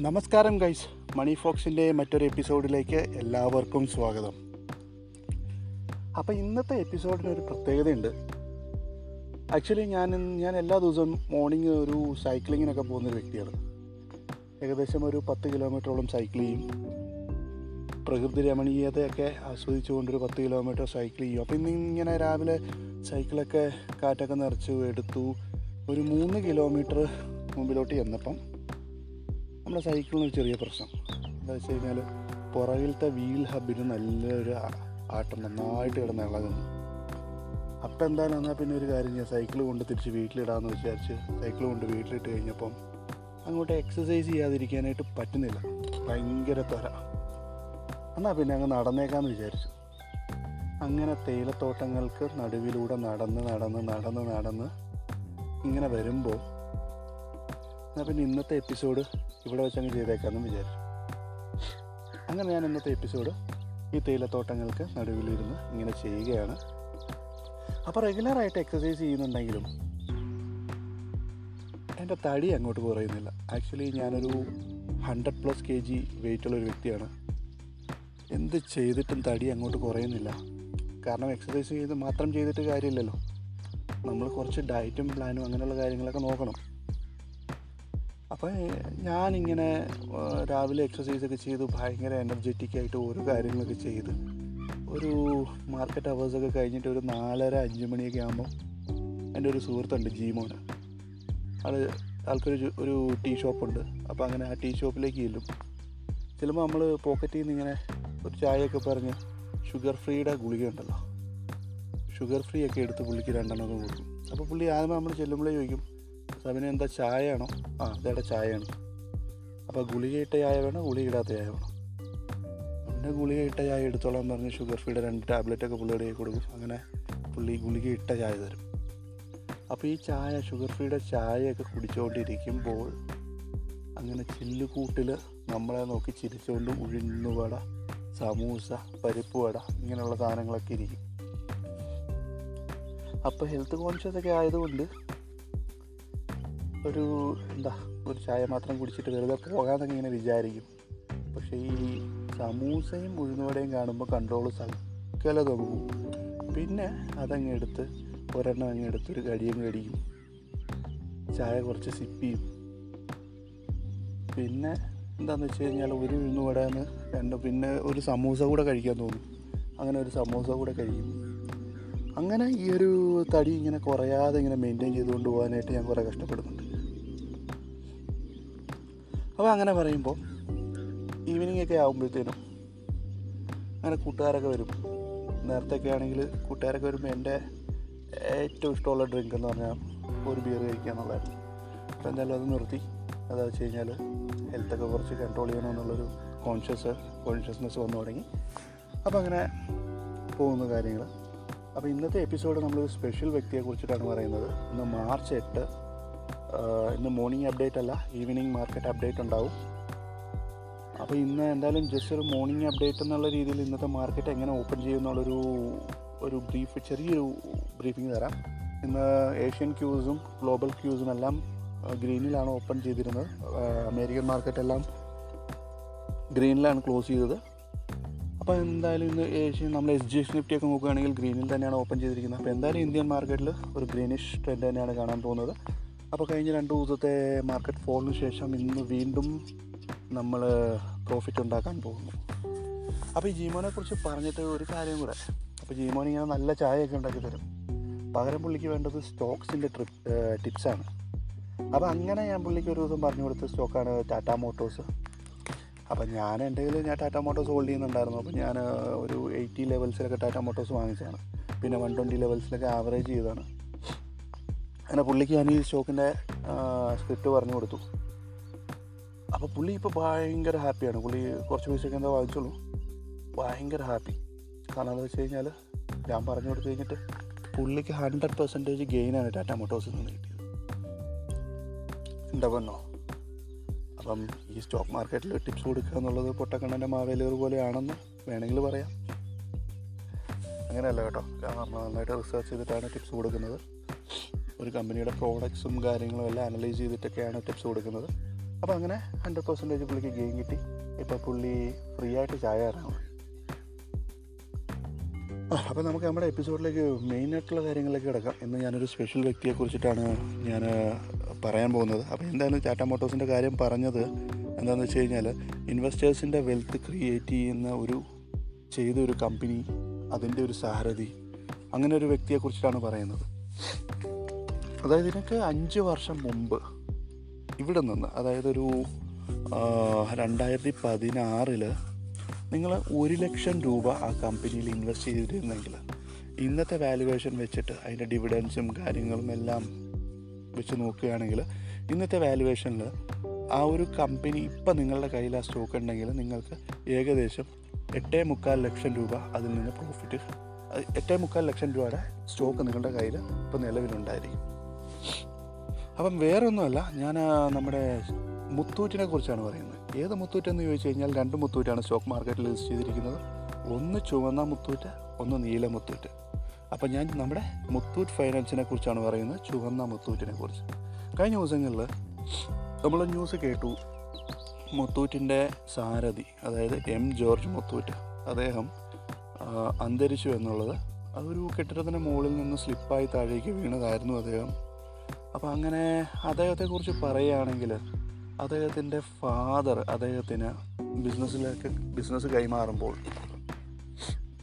നമസ്കാരം ഗൈസ് മണി ഫോക്സിന്റെ മറ്റൊരു എപ്പിസോഡിലേക്ക് എല്ലാവർക്കും സ്വാഗതം. അപ്പോൾ ഇന്നത്തെ എപ്പിസോഡിന് ഒരു പ്രത്യേകതയുണ്ട്. ആക്ച്വലി ഞാൻ ഞാൻ എല്ലാ ദിവസവും മോർണിംഗ് ഒരു സൈക്ലിങ്ങിനൊക്കെ പോകുന്നൊരു വ്യക്തിയാണ്. ഏകദേശം ഒരു പത്ത് കിലോമീറ്ററോളം സൈക്കിൾ ചെയ്യും. പ്രകൃതി രമണീയതയൊക്കെ ആസ്വദിച്ചുകൊണ്ടൊരു പത്ത് കിലോമീറ്റർ സൈക്കിൾ ചെയ്യും. അപ്പോൾ ഇന്ന് ഇങ്ങനെ രാവിലെ സൈക്കിളൊക്കെ കാറ്റൊക്കെ നിറച്ച് എടുത്തു ഒരു മൂന്ന് കിലോമീറ്റർ മുമ്പിലോട്ട് ചെന്നപ്പം നമ്മുടെ സൈക്കിളിന് ഒരു ചെറിയ പ്രശ്നം. എന്താ വെച്ച് കഴിഞ്ഞാൽ പുറകിലത്തെ വീൽ ഹബിന് നല്ലൊരു ആട്ടം നന്നായിട്ട് കിടന്ന് ഇളകുന്നു. അപ്പം എന്തായാലും എന്നാൽ പിന്നെ ഒരു കാര്യം ചെയ്യാം. സൈക്കിൾ കൊണ്ട് തിരിച്ച് വീട്ടിലിടാമെന്ന് വിചാരിച്ച് സൈക്കിൾ കൊണ്ട് വീട്ടിലിട്ട് കഴിഞ്ഞപ്പം അങ്ങോട്ട് എക്സസൈസ് ചെയ്യാതിരിക്കാനായിട്ട് പറ്റുന്നില്ല. ഭയങ്കര തൊര എന്നാൽ പിന്നെ അങ്ങ് നടന്നേക്കാമെന്ന് വിചാരിച്ചു. അങ്ങനെ തേയിലത്തോട്ടങ്ങൾക്ക് നടുവിലൂടെ നടന്ന് നടന്ന് നടന്ന് നടന്ന് ഇങ്ങനെ വരുമ്പോൾ എന്നാൽ പിന്നെ ഇന്നത്തെ എപ്പിസോഡ് ഇവിടെ വെച്ചങ്ങ് ചെയ്തേക്കാമെന്നും വിചാരിച്ചു. അങ്ങനെ ഞാൻ ഇന്നത്തെ എപ്പിസോഡ് ഈ തേയിലത്തോട്ടങ്ങൾക്ക് നടുവിലിരുന്ന് ഇങ്ങനെ ചെയ്യുകയാണ്. അപ്പോൾ റെഗുലറായിട്ട് എക്സസൈസ് ചെയ്യുന്നുണ്ടെങ്കിലും എന്റെ തടി അങ്ങോട്ട് കുറയുന്നില്ല. ആക്ച്വലി ഞാനൊരു ഹൺഡ്രഡ് പ്ലസ് കെ ജി വെയിറ്റുള്ളൊരു വ്യക്തിയാണ്. എന്ത് ചെയ്തിട്ടും തടി അങ്ങോട്ട് കുറയുന്നില്ല. കാരണം എക്സസൈസ് ചെയ്ത് മാത്രം ചെയ്തിട്ട് കാര്യമില്ലല്ലോ. നമ്മൾ കുറച്ച് ഡയറ്റും പ്ലാനും അങ്ങനെയുള്ള കാര്യങ്ങളൊക്കെ നോക്കണം. അപ്പോൾ ഞാനിങ്ങനെ രാവിലെ എക്സസൈസ് ഒക്കെ ചെയ്ത് ഭയങ്കര എനർജറ്റിക് ആയിട്ട് ഓരോ കാര്യങ്ങളൊക്കെ ചെയ്ത് ഒരു മാർക്കറ്റ് അവേഴ്സൊക്കെ കഴിഞ്ഞിട്ട് ഒരു നാലര അഞ്ച് മണിയൊക്കെ ആകുമ്പോൾ എന്റെ ഒരു സുഹൃത്തുണ്ട് ജീമോന്. ആൾ ആൾക്കൊരു ഒരു ടീ ഷോപ്പുണ്ട്. അപ്പോൾ അങ്ങനെ ആ ടീ ഷോപ്പിലേക്ക് ചെല്ലും. ചെല്ലുമ്പോൾ നമ്മൾ പോക്കറ്റിൽ നിന്ന് ഇങ്ങനെ ഒരു ചായയൊക്കെ പറഞ്ഞ് ഷുഗർ ഫ്രീയുടെ ഗുളിക ഉണ്ടല്ലോ. ഷുഗർ ഫ്രീ ഒക്കെ എടുത്ത് പുള്ളിക്ക് രണ്ടെണ്ണം കൊടുക്കും. അപ്പോൾ പുള്ളി ആദ്യമേ നമ്മൾ ചെല്ലുമ്പോഴേ ചോദിക്കും സബിന് എന്താ ചായയാണോ ആ അതേടെ ചായയാണ്. അപ്പോൾ ഗുളികയിട്ട ചായ വേണോ? ഗുളിക ഇടാത്ത ചായ വേണം? പിന്നെ ഗുളിക ഇട്ട ചായ എടുത്തോളാൻ പറഞ്ഞ് ഷുഗർ ഫ്രീയുടെ രണ്ട് ടാബ്ലറ്റൊക്കെ പുള്ളിയുടെ കൊടുക്കും. അങ്ങനെ പുള്ളി ഗുളിക ഇട്ട ചായ തരും. അപ്പോൾ ഈ ചായ ഷുഗർ ഫ്രീയുടെ ചായയൊക്കെ കുടിച്ചുകൊണ്ടിരിക്കുമ്പോൾ അങ്ങനെ ചില്ലുകൂട്ടിൽ നമ്മളെ നോക്കി ചിരിച്ചുകൊണ്ട് ഉഴുന്നുവട സമൂസ പരിപ്പ് വട ഇങ്ങനെയുള്ള സാധനങ്ങളൊക്കെ ഇരിക്കും. അപ്പോൾ ഹെൽത്ത് കോൺഷ്യസ് ഒക്കെ ആയതുകൊണ്ട് ഒരു എന്താ ഒരു ചായ മാത്രം കുടിച്ചിട്ട് വെറുതെ പോകാമെന്നൊക്കെ ഇങ്ങനെ വിചാരിക്കും. പക്ഷേ ഈ സമൂസയും ഉഴുന്നുവടയും കാണുമ്പോൾ കൺട്രോൾ സകല തുടങ്ങും പിന്നെ അതങ്ങ് എടുത്ത് ഒരെണ്ണം അങ്ങ് എടുത്ത് ഒരു കടിയും കടിക്കും ചായ കുറച്ച് സിപ്പ് ചെയ്യും. പിന്നെ എന്താണെന്ന് വെച്ച് കഴിഞ്ഞാൽ ഒരു ഉഴുന്നുവടന്ന് രണ്ട് പിന്നെ ഒരു സമൂസ കൂടെ കഴിക്കാൻ തോന്നും. അങ്ങനെ ഒരു സമൂസ കൂടെ കഴിക്കും. അങ്ങനെ ഈ ഒരു തടി ഇങ്ങനെ കുറയാതെ ഇങ്ങനെ മെയിന്റെയിൻ ചെയ്തുകൊണ്ട് പോകാനായിട്ട് ഞാൻ കുറേ കഷ്ടപ്പെടുന്നുണ്ട്. അപ്പോൾ അങ്ങനെ പറയുമ്പോൾ ഈവനിങ് ഒക്കെ ആകുമ്പോഴത്തേനും അങ്ങനെ കൂട്ടുകാരൊക്കെ വരും. നേരത്തെയൊക്കെ ആണെങ്കിൽ കൂട്ടുകാരൊക്കെ വരുമ്പോൾ എന്റെ ഏറ്റവും ഇഷ്ടമുള്ള ഡ്രിങ്ക് എന്ന് പറഞ്ഞാൽ ഒരു ബിയർ കഴിക്കുക എന്നുള്ളതായിരുന്നു. അപ്പോൾ എന്തായാലും അത് നിർത്തി. അതാ വെച്ച് കഴിഞ്ഞാൽ ഹെൽത്തൊക്കെ കുറച്ച് കൺട്രോൾ ചെയ്യണമെന്നുള്ളൊരു കോൺഷ്യസ് കോൺഷ്യസ്നെസ് വന്നു തുടങ്ങി. അപ്പോൾ അങ്ങനെ പോകുന്ന കാര്യങ്ങൾ അപ്പോൾ ഇന്നത്തെ എപ്പിസോഡ് നമ്മൾ സ്പെഷ്യൽ വ്യക്തിയെ കുറിച്ചിട്ടാണ് പറയുന്നത്. ഇന്ന് മാർച്ച് എട്ട് ഇന്ന് മോർണിംഗ് അപ്ഡേറ്റ് അല്ല ഈവനിങ് മാർക്കറ്റ് അപ്ഡേറ്റ് ഉണ്ടാവും. അപ്പോൾ ഇന്ന് എന്തായാലും ജസ്റ്റ് ഒരു മോർണിംഗ് അപ്ഡേറ്റ് എന്നുള്ള രീതിയിൽ ഇന്നത്തെ മാർക്കറ്റ് എങ്ങനെ ഓപ്പൺ ചെയ്യുമെന്നുള്ളൊരു ഒരു ബ്രീഫ് ചെറിയൊരു ബ്രീഫിംഗ് തരാം. ഇന്ന് ഏഷ്യൻ ക്യൂസും ഗ്ലോബൽ ക്യൂസും എല്ലാം ഗ്രീനിലാണ് ഓപ്പൺ ചെയ്തിരുന്നത്. അമേരിക്കൻ മാർക്കറ്റ് എല്ലാം ഗ്രീനിലാണ് ക്ലോസ് ചെയ്തത്. അപ്പോൾ എന്തായാലും ഇന്ന് ഏഷ്യൻ നമ്മൾ എസ് ജി എസ് നിഫ്റ്റി ഒക്കെ നോക്കുകയാണെങ്കിൽ ഗ്രീനിൽ തന്നെയാണ് ഓപ്പൺ ചെയ്തിരിക്കുന്നത്. അപ്പോൾ എന്തായാലും ഇന്ത്യൻ മാർക്കറ്റിൽ ഒരു ഗ്രീനിഷ് ട്രെൻഡ് തന്നെയാണ് കാണാൻ പോകുന്നത്. അപ്പോൾ കഴിഞ്ഞ രണ്ട് ദിവസത്തെ മാർക്കറ്റ് ഫോളിന് ശേഷം ഇന്ന് വീണ്ടും നമ്മൾ പ്രോഫിറ്റ് ഉണ്ടാക്കാൻ പോകുന്നു. അപ്പോൾ ഈ ജീമോനെക്കുറിച്ച് പറഞ്ഞിട്ട് ഒരു കാര്യം കൂടെ. അപ്പോൾ ജീമോൻ ഇങ്ങനെ നല്ല ചായയൊക്കെ ഉണ്ടാക്കി തരും. പകരം പുള്ളിക്ക് വേണ്ടത് സ്റ്റോക്സിന്റെ ട്രിപ്പ് ടിപ്സാണ് അപ്പോൾ അങ്ങനെ ഞാൻ പുള്ളിക്ക് ഒരു ദിവസം പറഞ്ഞു കൊടുത്ത സ്റ്റോക്കാണ് ടാറ്റ മോട്ടോഴ്സ്. അപ്പോൾ ഞാൻ എന്റെ കയ്യിൽ ഞാൻ ടാറ്റ മോട്ടോഴ്സ് ഹോൾഡ് ചെയ്യുന്നുണ്ടായിരുന്നു. അപ്പോൾ ഞാൻ ഒരു എയ്റ്റി ലെവൽസിലൊക്കെ ടാറ്റ മോട്ടോഴ്സ് വാങ്ങിച്ചതാണ്. പിന്നെ വൺ ട്വന്റി ലെവൽസിലൊക്കെ ആവറേജ് ചെയ്തതാണ്. അങ്ങനെ പുള്ളിക്ക് ഞാൻ ഈ ഷോക്കിന്റെ സ്ക്രിപ്റ്റ് പറഞ്ഞു കൊടുത്തു. അപ്പോൾ പുള്ളി ഇപ്പോൾ ഭയങ്കര ഹാപ്പിയാണ് പുള്ളി കുറച്ച് പൈസയൊക്കെ എന്താ വാങ്ങിച്ചോളൂ. ഭയങ്കര ഹാപ്പി കാരണം എന്താ വെച്ച് കഴിഞ്ഞാൽ ഞാൻ പറഞ്ഞു കൊടുത്തു കഴിഞ്ഞിട്ട് പുള്ളിക്ക് ഹൺഡ്രഡ് പെർസെന്റേജ് ഗെയിനാണ് ടാറ്റ മോട്ടോഴ്സിൽ നിന്ന് കിട്ടിയത്. എന്താ പറഞ്ഞോ? അപ്പം ഈ സ്റ്റോക്ക് മാർക്കറ്റിൽ ടിപ്സ് കൊടുക്കുക എന്നുള്ളത് പൊട്ടക്കണ്ണന്റെ മാവേലിയർ പോലെയാണെന്ന് വേണമെങ്കിൽ പറയാം. അങ്ങനെയല്ല കേട്ടോ. കാരണം നന്നായിട്ട് റിസർച്ച് ചെയ്തിട്ടാണ് ടിപ്സ് കൊടുക്കുന്നത്. ഒരു കമ്പനിയുടെ പ്രോഡക്ട്സും കാര്യങ്ങളും എല്ലാം അനലൈസ് ചെയ്തിട്ടൊക്കെയാണ് ടിപ്സ് കൊടുക്കുന്നത്. അപ്പോൾ അങ്ങനെ ഹൺഡ്രഡ് പെർസെന്റേജ് പുള്ളിക്ക് ഗെയിം കിട്ടി. ഇപ്പോൾ പുള്ളി ഫ്രീ ആയിട്ട് ചായ തരാണ് അപ്പോൾ നമുക്ക് നമ്മുടെ എപ്പിസോഡിലേക്ക് മെയിൻ ആയിട്ടുള്ള കാര്യങ്ങളിലേക്ക് കിടക്കാം. ഇന്ന് ഞാനൊരു സ്പെഷ്യൽ വ്യക്തിയെ കുറിച്ചിട്ടാണ് ഞാൻ പറയാൻ പോകുന്നത്. അപ്പോൾ എന്തായാലും ടാറ്റ മോട്ടോഴ്സിന്റെ കാര്യം പറഞ്ഞത്? എന്താണെന്ന് വെച്ച് കഴിഞ്ഞാൽ ഇൻവെസ്റ്റേഴ്സിന്റെ വെൽത്ത് ക്രിയേറ്റ് ചെയ്യുന്ന ഒരു ചെയ്ത ഒരു കമ്പനി അതിന്റെ ഒരു സാരഥി അങ്ങനെ ഒരു വ്യക്തിയെക്കുറിച്ചിട്ടാണ് പറയുന്നത്. അതായത് ഇതിനൊക്കെ അഞ്ച് വർഷം മുമ്പ് ഇവിടെ നിന്ന് അതായത് ഒരു രണ്ടായിരത്തി പതിനാറിൽ നിങ്ങൾ ഒരു ലക്ഷം രൂപ ആ കമ്പനിയിൽ ഇൻവെസ്റ്റ് ചെയ്തിരുന്നെങ്കിൽ ഇന്നത്തെ വാല്യുവേഷൻ വെച്ചിട്ട് അതിന്റെ ഡിവിഡൻസും കാര്യങ്ങളും എല്ലാം വെച്ച് നോക്കുകയാണെങ്കിൽ ഇന്നത്തെ വാല്യുവേഷനിൽ ആ ഒരു കമ്പനി ഇപ്പം നിങ്ങളുടെ കയ്യിൽ ആ സ്റ്റോക്ക് ഉണ്ടെങ്കിൽ നിങ്ങൾക്ക് ഏകദേശം എട്ടേ മുക്കാൽ ലക്ഷം രൂപ അതിൽ നിന്ന് പ്രോഫിറ്റ് എട്ടേ മുക്കാൽ ലക്ഷം രൂപയുടെ സ്റ്റോക്ക് നിങ്ങളുടെ കയ്യിൽ ഇപ്പോൾ നിലവിലുണ്ടായിരിക്കും. അപ്പം വേറെ ഒന്നുമല്ല ഞാൻ നമ്മുടെ മുത്തൂറ്റിനെ കുറിച്ചാണ് പറയുന്നത്. ഏത് മുത്തൂറ്റെന്ന് ചോദിച്ചു കഴിഞ്ഞാൽ രണ്ട് മുത്തൂറ്റാണ് സ്റ്റോക്ക് മാർക്കറ്റിൽ ലിസ്റ്റ് ചെയ്തിരിക്കുന്നത്. ഒന്ന് ചുവന്ന മുത്തൂറ്റ് ഒന്ന് നീല മുത്തൂറ്റ്. അപ്പം ഞാൻ നമ്മുടെ മുത്തൂറ്റ് ഫൈനാൻസിനെ കുറിച്ചാണ് പറയുന്നത് ചുവന്ന മുത്തൂറ്റിനെ കുറിച്ച്. കഴിഞ്ഞ ദിവസങ്ങളിൽ നമ്മൾ ന്യൂസ് കേട്ടു മുത്തൂറ്റിന്റെ സാരഥി അതായത് എം ജോർജ് മുത്തൂറ്റ് അദ്ദേഹം അന്തരിച്ചു എന്നുള്ളത്. അതൊരു കെട്ടിടത്തിന്റെ മുകളിൽ നിന്ന് സ്ലിപ്പായി താഴേക്ക് വീണതായിരുന്നു അദ്ദേഹം. അപ്പോൾ അങ്ങനെ അദ്ദേഹത്തെക്കുറിച്ച് പറയുകയാണെങ്കിൽ അദ്ദേഹത്തിന്റെ ഫാദർ അദ്ദേഹത്തിന് ബിസിനസ്സിലേക്ക് ബിസിനസ് കൈമാറുമ്പോൾ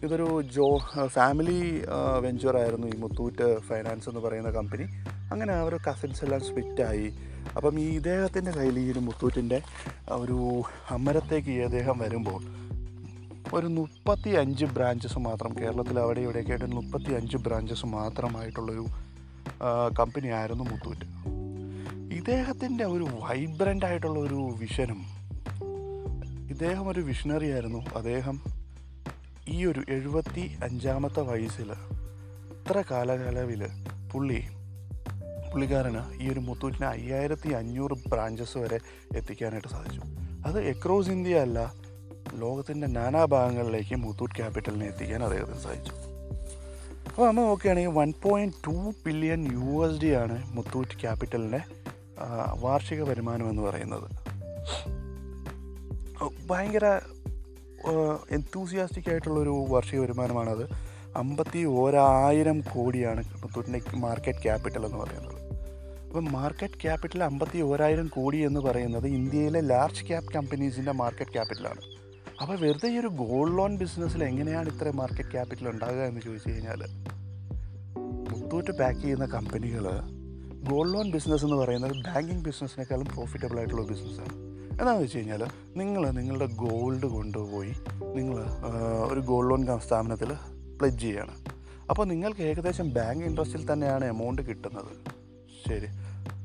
ഇതൊരു ജോ ഫാമിലി വെഞ്ചറായിരുന്നു ഈ മുത്തൂറ്റ് ഫൈനാൻസ് എന്ന് പറയുന്ന കമ്പനി അങ്ങനെ അവർ കസിൻസ് എല്ലാം സ്പ്ലിറ്റായി അപ്പം ഈ ഇദ്ദേഹത്തിന്റെ കയ്യിൽ ഈ ഒരു മുത്തൂറ്റിന്റെ ഒരു അമരത്തേക്ക് ഈ അദ്ദേഹം വരുമ്പോൾ ഒരു മുപ്പത്തി അഞ്ച് ബ്രാഞ്ചസ് മാത്രം കേരളത്തിൽ അവിടെ ഇവിടെയൊക്കെ ആയിട്ട് മുപ്പത്തി അഞ്ച് ബ്രാഞ്ചസ് മാത്രമായിട്ടുള്ളൊരു ആ, കമ്പനി ആയിരുന്നു മുത്തൂറ്റ്. ഇദ്ദേഹത്തിന്റെ ഒരു വൈബ്രന്റ് ആയിട്ടുള്ള ഒരു വിഷനും ഇദ്ദേഹം ഒരു വിഷണറി ആയിരുന്നു. അദ്ദേഹം ഈ ഒരു എഴുപത്തി അഞ്ചാമത്തെ വയസ്സിൽ ഇത്ര കാലയളവിൽ പുള്ളി പുള്ളിക്കാരന് ഈ ഒരു മുത്തൂറ്റിന് അയ്യായിരത്തി അഞ്ഞൂറ് ബ്രാഞ്ചസ് വരെ എത്തിക്കാനായിട്ട് സാധിച്ചു. അത് എക്രോസ് ഇന്ത്യ അല്ല ലോകത്തിന്റെ നാനാഭാഗങ്ങളിലേക്ക് മുത്തൂറ്റ് ക്യാപിറ്റലിനെ എത്തിക്കാൻ അദ്ദേഹത്തിന് സാധിച്ചു. അപ്പോൾ നമ്മൾ നോക്കുകയാണെങ്കിൽ one point two billion U S D ആണ് മുത്തൂറ്റ് ക്യാപിറ്റലിന്റെ വാർഷിക വരുമാനം എന്ന് പറയുന്നത്. ഭയങ്കര എന്തൂസിയാസ്റ്റിക് ആയിട്ടുള്ളൊരു വാർഷിക വരുമാനമാണത്. അമ്പത്തി ഓരായിരം കോടിയാണ് മുത്തൂറ്റിന്റെ മാർക്കറ്റ് ക്യാപിറ്റൽ എന്ന് പറയുന്നത്. അപ്പം മാർക്കറ്റ് ക്യാപിറ്റൽ അമ്പത്തി ഓരായിരം കോടി എന്ന് പറയുന്നത് ഇന്ത്യയിലെ ലാർജ് ക്യാപ് കമ്പനീസിന്റെ മാർക്കറ്റ് ക്യാപിറ്റലാണ് അപ്പോൾ വെറുതെ ഈ ഒരു ഗോൾഡ് ലോൺ ബിസിനസ്സിൽ എങ്ങനെയാണ് ഇത്ര മാർക്കറ്റ് ക്യാപിറ്റൽ ഉണ്ടാകുക എന്ന് ചോദിച്ചു കഴിഞ്ഞാൽ മുത്തൂറ്റ് പാക്ക് ചെയ്യുന്ന കമ്പനികൾ ഗോൾഡ് ലോൺ ബിസിനസ് എന്ന് പറയുന്നത് ബാങ്കിങ് ബിസിനസ്സിനേക്കാളും പ്രോഫിറ്റബിൾ ആയിട്ടുള്ള ബിസിനസ്സാണ് എന്താണെന്ന് വെച്ച് കഴിഞ്ഞാൽ നിങ്ങൾ നിങ്ങളുടെ ഗോൾഡ് കൊണ്ടുപോയി നിങ്ങൾ ഒരു ഗോൾഡ് ലോൺ സ്ഥാപനത്തിൽ പ്ലജ് ചെയ്യാണ്. അപ്പോൾ നിങ്ങൾക്ക് ഏകദേശം ബാങ്ക് ഇൻട്രസ്റ്റിൽ തന്നെയാണ് എമൗണ്ട് കിട്ടുന്നത്. ശരി.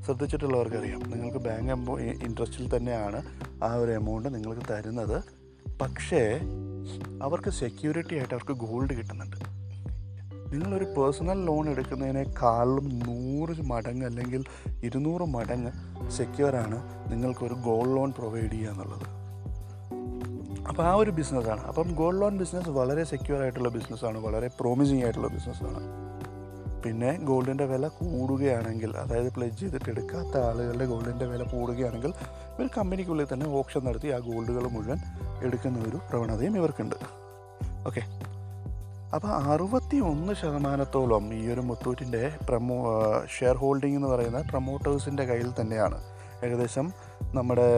ശ്രദ്ധിച്ചിട്ടുള്ളവർക്കറിയാം. നിങ്ങൾക്ക് ബാങ്ക് ഇൻട്രസ്റ്റിൽ തന്നെയാണ് ആ ഒരു എമൗണ്ട് നിങ്ങൾക്ക് തരുന്നത്. പക്ഷേ അവർക്ക് സെക്യൂരിറ്റി ആയിട്ട് അവർക്ക് ഗോൾഡ് കിട്ടുന്നുണ്ട്. നിങ്ങളൊരു പേഴ്സണൽ ലോൺ എടുക്കുന്നതിനേക്കാളും നൂറ് മടങ്ങ് അല്ലെങ്കിൽ ഇരുന്നൂറ് മടങ്ങ് സെക്യൂറാണ് നിങ്ങൾക്കൊരു ഗോൾഡ് ലോൺ പ്രൊവൈഡ് ചെയ്യുക എന്നുള്ളത്. അപ്പോൾ ആ ഒരു ബിസിനസ്സാണ് അപ്പം ഗോൾഡ് ലോൺ ബിസിനസ് വളരെ സെക്യൂർ ആയിട്ടുള്ള ബിസിനസ്സാണ് വളരെ പ്രോമിസിങ് ആയിട്ടുള്ള ബിസിനസ്സാണ് പിന്നെ ഗോൾഡിന്റെ വില കൂടുകയാണെങ്കിൽ അതായത് പ്ലജ് ചെയ്തിട്ട് എടുക്കാത്ത ആളുകളുടെ ഗോൾഡിന്റെ വില കൂടുകയാണെങ്കിൽ ഇവർ കമ്പനിക്കുള്ളിൽ തന്നെ ഓപ്ഷൻ നടത്തി ആ ഗോൾഡുകൾ മുഴുവൻ എടുക്കുന്ന ഒരു പ്രവണതയും ഇവർക്കുണ്ട്. ഓക്കെ അപ്പോൾ അറുപത്തി ഒന്ന് ശതമാനത്തോളം ഈ ഒരു മുത്തൂറ്റിന്റെ പ്രമോ ഷെയർ ഹോൾഡിംഗ് എന്ന് പറയുന്ന പ്രൊമോട്ടേഴ്സിന്റെ കയ്യിൽ തന്നെയാണ്. ഏകദേശം നമ്മുടെ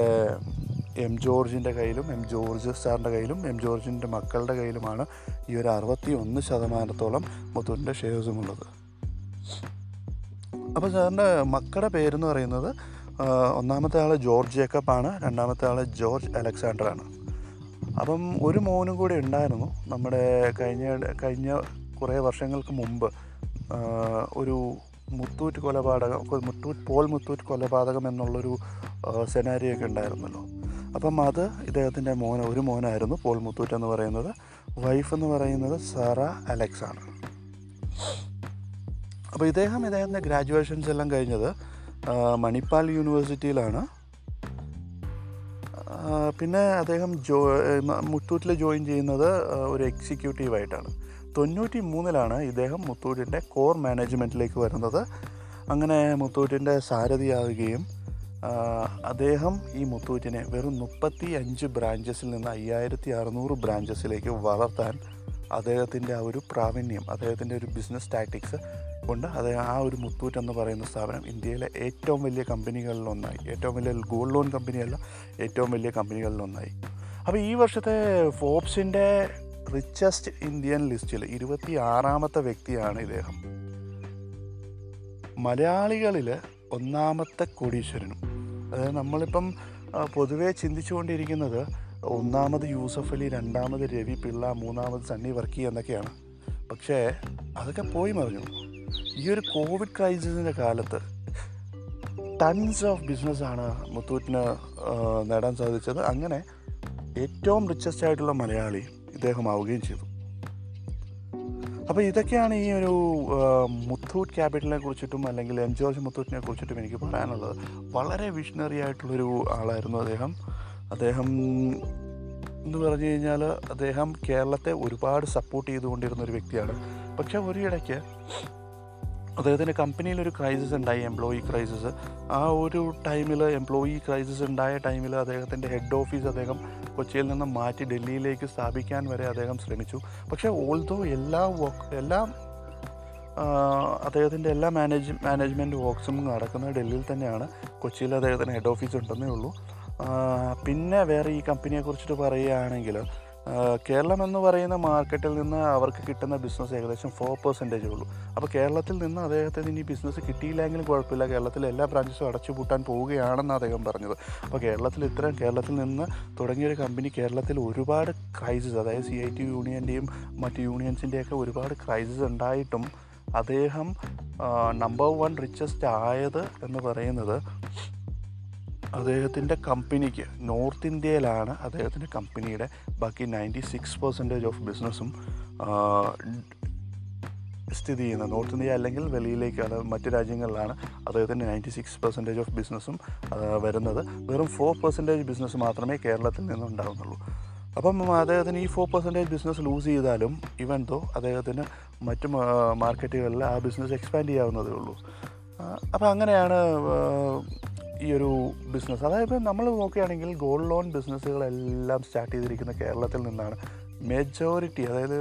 എം ജോർജിന്റെ കയ്യിലും എം ജോർജ് സാറിന്റെ കയ്യിലും എം ജോർജിന്റെ മക്കളുടെ കയ്യിലുമാണ് ഈ ഒരു അറുപത്തി ഒന്ന് ശതമാനത്തോളം മുത്തൂറ്റിന്റെ ഷെയർസും ഉള്ളത് അപ്പോൾ സാറിന്റെ മക്കളുടെ പേരെന്ന് പറയുന്നത് ഒന്നാമത്തെ ആൾ ജോർജ് ജേക്കബ് ആണ് രണ്ടാമത്തെ ആൾ ജോർജ് അലക്സാണ്ടർ ആണ്. അപ്പം ഒരു മോനും കൂടി ഉണ്ടായിരുന്നു. നമ്മുടെ കഴിഞ്ഞ കഴിഞ്ഞ കുറേ വർഷങ്ങൾക്ക് മുമ്പ് ഒരു മുത്തൂറ്റ് കൊലപാതകം മുത്തൂറ്റ് പോൾ മുത്തൂറ്റ് കൊലപാതകം എന്നുള്ളൊരു സെനാരിയോ ഒക്കെ ഉണ്ടായിരുന്നല്ലോ. അപ്പം അത് ഇദ്ദേഹത്തിന്റെ മോന ഒരു മോനായിരുന്നു പോൾ മുത്തൂറ്റ് എന്ന് പറയുന്നത്. വൈഫ് എന്ന് പറയുന്നത് സറ അലക്സ് ആണ് അപ്പോൾ ഇദ്ദേഹം ഇദ്ദേഹത്തിന്റെ ഗ്രാജുവേഷൻസ് എല്ലാം കഴിഞ്ഞത് മണിപ്പാൽ യൂണിവേഴ്സിറ്റിയിലാണ്. പിന്നെ അദ്ദേഹം ജോ മുത്തൂറ്റിൽ ജോയിൻ ചെയ്യുന്നത് ഒരു എക്സിക്യൂട്ടീവായിട്ടാണ്. തൊണ്ണൂറ്റി മൂന്നിലാണ് ഇദ്ദേഹം മുത്തൂറ്റിന്റെ കോർ മാനേജ്മെന്റിലേക്ക് വരുന്നത്. അങ്ങനെ മുത്തൂറ്റിന്റെ സാരഥിയാവുകയും അദ്ദേഹം ഈ മുത്തൂറ്റിനെ വെറും മുപ്പത്തി അഞ്ച് ബ്രാഞ്ചസിൽ നിന്ന് അയ്യായിരത്തി അറുന്നൂറ് ബ്രാഞ്ചസിലേക്ക് വളർത്താൻ അദ്ദേഹത്തിന്റെ ആ ഒരു പ്രാവീണ്യം അദ്ദേഹത്തിന്റെ ഒരു ബിസിനസ് ടാക്ടിക്സ് കൊണ്ട് അത് ആ ഒരു മുത്തൂറ്റ് എന്ന് പറയുന്ന സ്ഥാപനം ഇന്ത്യയിലെ ഏറ്റവും വലിയ കമ്പനികളിലൊന്നായി ഏറ്റവും വലിയ ഗോൾഡ് ലോൺ കമ്പനിയല്ല ഏറ്റവും വലിയ കമ്പനികളിലൊന്നായി അപ്പോൾ ഈ വർഷത്തെ ഫോബ്സിന്റെ റിച്ചസ്റ്റ് ഇന്ത്യൻ ലിസ്റ്റിൽ ഇരുപത്തി ആറാമത്തെ വ്യക്തിയാണ് ഇദ്ദേഹം. മലയാളികളിൽ ഒന്നാമത്തെ കോടീശ്വരനും. അതായത് നമ്മളിപ്പം പൊതുവേ ചിന്തിച്ചുകൊണ്ടിരിക്കുന്നത് ഒന്നാമത് യൂസഫ് അലി രണ്ടാമത് രവി പിള്ള മൂന്നാമത് സണ്ണി വർക്കി എന്നൊക്കെയാണ്. പക്ഷേ അതൊക്കെ പോയി മറിഞ്ഞു. ഈ ഒരു കോവിഡ് ക്രൈസിസിന്റെ കാലത്ത് ടൺസ് ഓഫ് ബിസിനസ്സാണ് മുത്തൂറ്റിന് നേടാൻ സാധിച്ചത്. അങ്ങനെ ഏറ്റവും റിച്ചസ്റ്റ് ആയിട്ടുള്ള മലയാളി ഇദ്ദേഹമാവുകയും ചെയ്തു. അപ്പോൾ ഇതൊക്കെയാണ് ഈ ഒരു മുത്തൂറ്റ് ക്യാപിറ്റലിനെ കുറിച്ചിട്ടും അല്ലെങ്കിൽ എം ജോർജ് മുത്തൂറ്റിനെ കുറിച്ചിട്ടും എനിക്ക് പറയാനുള്ളത്. വളരെ വിഷണറി ആയിട്ടുള്ളൊരു ആളായിരുന്നു അദ്ദേഹം. അദ്ദേഹം എന്ന് പറഞ്ഞു കഴിഞ്ഞാൽ അദ്ദേഹം കേരളത്തെ ഒരുപാട് സപ്പോർട്ട് ചെയ്തുകൊണ്ടിരുന്ന ഒരു വ്യക്തിയാണ്. പക്ഷേ ഒരു ഇടയ്ക്ക് അദ്ദേഹത്തിന്റെ കമ്പനിയിൽ ഒരു ക്രൈസിസ് ഉണ്ടായി എംപ്ലോയി ക്രൈസിസ് ആ ഒരു ടൈമിൽ എംപ്ലോയി ക്രൈസിസ് ഉണ്ടായ ടൈമിൽ അദ്ദേഹത്തിന്റെ ഹെഡ് ഓഫീസ് അദ്ദേഹം കൊച്ചിയിൽ നിന്ന് മാറ്റി ഡൽഹിയിലേക്ക് സ്ഥാപിക്കാൻ വരെ അദ്ദേഹം ശ്രമിച്ചു. പക്ഷേ ഓൾദോ എല്ലാ വർക്ക് എല്ലാ അദ്ദേഹത്തിന്റെ എല്ലാ മാനേജ് മാനേജ്മെന്റ് വർക്ക്സും നടക്കുന്നത് ഡൽഹിയിൽ തന്നെയാണ്. കൊച്ചിയിൽ അദ്ദേഹത്തിന് ഹെഡ് ഓഫീസ് ഉണ്ടെന്നേ ഉള്ളൂ. പിന്നെ വേറെ ഈ കമ്പനിയെ കുറിച്ചിട്ട് പറയുകയാണെങ്കിൽ കേരളം എന്ന് പറയുന്ന മാർക്കറ്റിൽ നിന്ന് അവർക്ക് കിട്ടുന്ന ബിസിനസ് ഏകദേശം ഫോർ പെർസെന്റേജേ ഉള്ളൂ. അപ്പോൾ കേരളത്തിൽ നിന്ന് അദ്ദേഹത്തിന് ഇനി ബിസിനസ് കിട്ടിയില്ലെങ്കിലും കുഴപ്പമില്ല. കേരളത്തിലെ എല്ലാ ബ്രാഞ്ചസും അടച്ചു പൂട്ടാൻ പോവുകയാണെന്ന് അദ്ദേഹം പറഞ്ഞത്. അപ്പോൾ കേരളത്തിൽ ഇത്രയും കേരളത്തിൽ നിന്ന് തുടങ്ങിയൊരു കമ്പനി കേരളത്തിൽ ഒരുപാട് ക്രൈസിസ് അതായത് സി ഐ ടി യൂണിയന്റെയും മറ്റ് യൂണിയൻസിന്റെയൊക്കെ ഒരുപാട് ക്രൈസിസ് ഉണ്ടായിട്ടും അദ്ദേഹം നമ്പർ വൺ റിച്ചസ്റ്റ് ആയത് എന്ന് പറയുന്നത് അദ്ദേഹത്തിന്റെ കമ്പനിക്ക് നോർത്ത് ഇന്ത്യയിലാണ് അദ്ദേഹത്തിന്റെ കമ്പനിയുടെ ബാക്കി നയന്റി സിക്സ് പെർസെന്റേജ് ഓഫ് ബിസിനസ്സും സ്ഥിതി ചെയ്യുന്നത്. നോർത്ത് ഇന്ത്യ അല്ലെങ്കിൽ വെളിയിലേക്ക് അത് മറ്റ് രാജ്യങ്ങളിലാണ് അദ്ദേഹത്തിന്റെ നയന്റി സിക്സ് പെർസെന്റേജ് ഓഫ് ബിസിനസ്സും വരുന്നത്. വെറും ഫോർ പെർസെന്റേജ് ബിസിനസ് മാത്രമേ കേരളത്തിൽ നിന്നുണ്ടാകുന്നുള്ളൂ അപ്പം അദ്ദേഹത്തിന് ഈ ഫോർ പെർസെന്റേജ് ബിസിനസ് ലൂസ് ചെയ്താലും ഇവൻ തോ അദ്ദേഹത്തിന് മറ്റ് മാർക്കറ്റുകളിൽ ആ ബിസിനസ് എക്സ്പാൻഡ് ചെയ്യാവുന്നതേ ഉള്ളൂ. അപ്പോൾ അങ്ങനെയാണ് ഈ ഒരു ബിസിനസ് അതായത് നമ്മൾ നോക്കുകയാണെങ്കിൽ ഗോൾഡ് ലോൺ ബിസിനസ്സുകളെല്ലാം സ്റ്റാർട്ട് ചെയ്തിരിക്കുന്ന കേരളത്തിൽ നിന്നാണ്. മെജോറിറ്റി അതായത്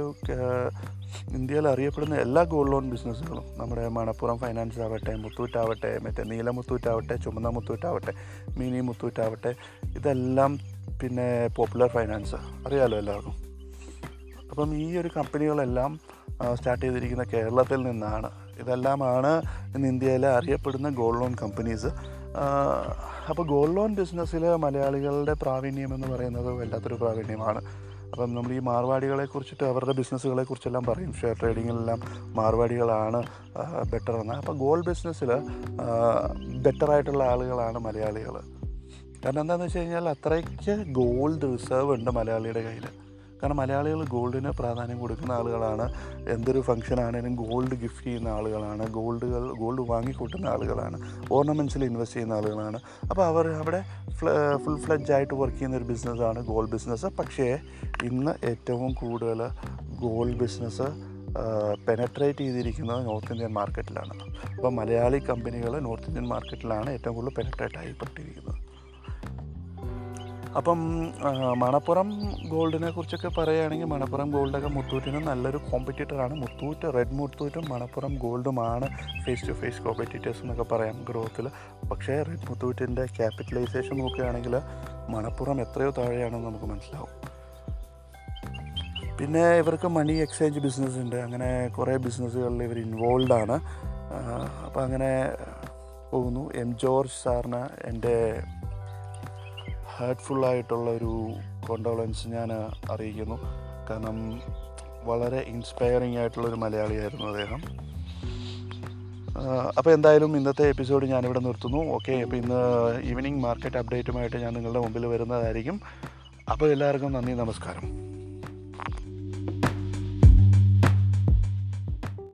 ഇന്ത്യയിൽ അറിയപ്പെടുന്ന എല്ലാ ഗോൾഡ് ലോൺ ബിസിനസ്സുകളും നമ്മുടെ മണപ്പുറം ഫൈനാൻസ് ആവട്ടെ മുത്തൂറ്റാവട്ടെ മറ്റേ നീല മുത്തൂറ്റാവട്ടെ ചുമന്ന മുത്തൂറ്റാവട്ടെ മിനി മുത്തൂറ്റാവട്ടെ ഇതെല്ലാം പിന്നെ പോപ്പുലർ ഫൈനാൻസ് അറിയാലോ എല്ലാവർക്കും? അപ്പം ഈ ഒരു കമ്പനികളെല്ലാം സ്റ്റാർട്ട് ചെയ്തിരിക്കുന്ന കേരളത്തിൽ നിന്നാണ്. ഇതെല്ലാമാണ് ഇന്ന് ഇന്ത്യയിലെ അറിയപ്പെടുന്ന ഗോൾഡ് ലോൺ കമ്പനീസ് അപ്പോൾ ഗോൾഡ് ലോൺ ബിസിനസ്സിൽ മലയാളികളുടെ പ്രാവീണ്യം എന്ന് പറയുന്നത് വല്ലാത്തൊരു പ്രാവീണ്യമാണ്. അപ്പം നമ്മൾ ഈ മാർവാടികളെ കുറിച്ചിട്ട് അവരുടെ ബിസിനസ്സുകളെ കുറിച്ചെല്ലാം പറയും. ഷെയർ ട്രേഡിങ്ങിലെല്ലാം മാർവാടികളാണ് ബെറ്റർ എന്ന്. അപ്പോൾ ഗോൾഡ് ബിസിനസ്സിൽ ബെറ്ററായിട്ടുള്ള ആളുകളാണ് മലയാളികൾ കാരണം എന്താണെന്ന് വെച്ച് കഴിഞ്ഞാൽ അത്രയ്ക്ക് ഗോൾഡ് റിസർവ് ഉണ്ട് മലയാളിയുടെ കയ്യിൽ കാരണം മലയാളികൾ ഗോൾഡിന് പ്രാധാന്യം കൊടുക്കുന്ന ആളുകളാണ്. എന്തൊരു ഫംഗ്ഷൻ ആണെങ്കിലും ഗോൾഡ് ഗിഫ്റ്റ് ചെയ്യുന്ന ആളുകളാണ്. ഗോൾഡുകൾ ഗോൾഡ് വാങ്ങിക്കൂട്ടുന്ന ആളുകളാണ്. ഓർണമെന്റ്സിൽ ഇൻവെസ്റ്റ് ചെയ്യുന്ന ആളുകളാണ്. അപ്പോൾ അവർ അവിടെ ഫുൾ ഫ്ലഡ്ജ് ആയിട്ട് വർക്ക് ചെയ്യുന്ന ഒരു ബിസിനസ്സാണ് ഗോൾഡ് ബിസിനസ് പക്ഷേ ഇന്ന് ഏറ്റവും കൂടുതൽ ഗോൾഡ് ബിസിനസ് പെനട്രേറ്റ് ചെയ്തിരിക്കുന്നത് നോർത്ത് ഇന്ത്യൻ മാർക്കറ്റിലാണ് അപ്പോൾ മലയാളി കമ്പനികൾ നോർത്ത് ഇന്ത്യൻ മാർക്കറ്റിലാണ് ഏറ്റവും കൂടുതൽ പെനട്രേറ്റ് ആയിപ്പെട്ടിരിക്കുന്നത് അപ്പം മണപ്പുറം ഗോൾഡിനെ കുറിച്ചൊക്കെ പറയുകയാണെങ്കിൽ മണപ്പുറം ഗോൾഡൊക്കെ മുത്തൂറ്റിന് നല്ലൊരു കോമ്പറ്റീറ്ററാണ്. മുത്തൂറ്റ് റെഡ് മുത്തൂറ്റും മണപ്പുറം ഗോൾഡുമാണ് ഫേസ് ടു ഫേസ് കോമ്പറ്റീറ്റേഴ്സ് എന്നൊക്കെ പറയാം ഗ്രോത്തിൽ. പക്ഷേ റെഡ് മുത്തൂറ്റിന്റെ ക്യാപിറ്റലൈസേഷൻ നോക്കുകയാണെങ്കിൽ മണപ്പുറം എത്രയോ താഴെയാണെന്ന് നമുക്ക് മനസ്സിലാവും. പിന്നെ ഇവർക്ക് മണി എക്സ്ചേഞ്ച് ബിസിനസ് ഉണ്ട്. അങ്ങനെ കുറേ ബിസിനസ്സുകളിൽ ഇവർ ഇൻവോൾവ് ആണ് അപ്പോൾ അങ്ങനെ പോകുന്നു. എം ജോർജ് സാറിന് എന്റെ ഹേർട്ട്ഫുള്ളായിട്ടുള്ള ഒരു കോണ്ടോളൻസ് ഞാൻ അറിയിക്കുന്നു. കാരണം വളരെ ഇൻസ്പയറിംഗ് ആയിട്ടുള്ളൊരു മലയാളിയായിരുന്നു അദ്ദേഹം. അപ്പോൾ എന്തായാലും ഇന്നത്തെ എപ്പിസോഡ് ഞാനിവിടെ നിർത്തുന്നു. ഓക്കെ അപ്പോൾ ഇന്ന് ഈവനിങ് മാർക്കറ്റ് അപ്ഡേറ്റുമായിട്ട് ഞാൻ നിങ്ങളുടെ മുമ്പിൽ വരുന്നതായിരിക്കും. അപ്പോൾ എല്ലാവർക്കും നന്ദി നമസ്കാരം.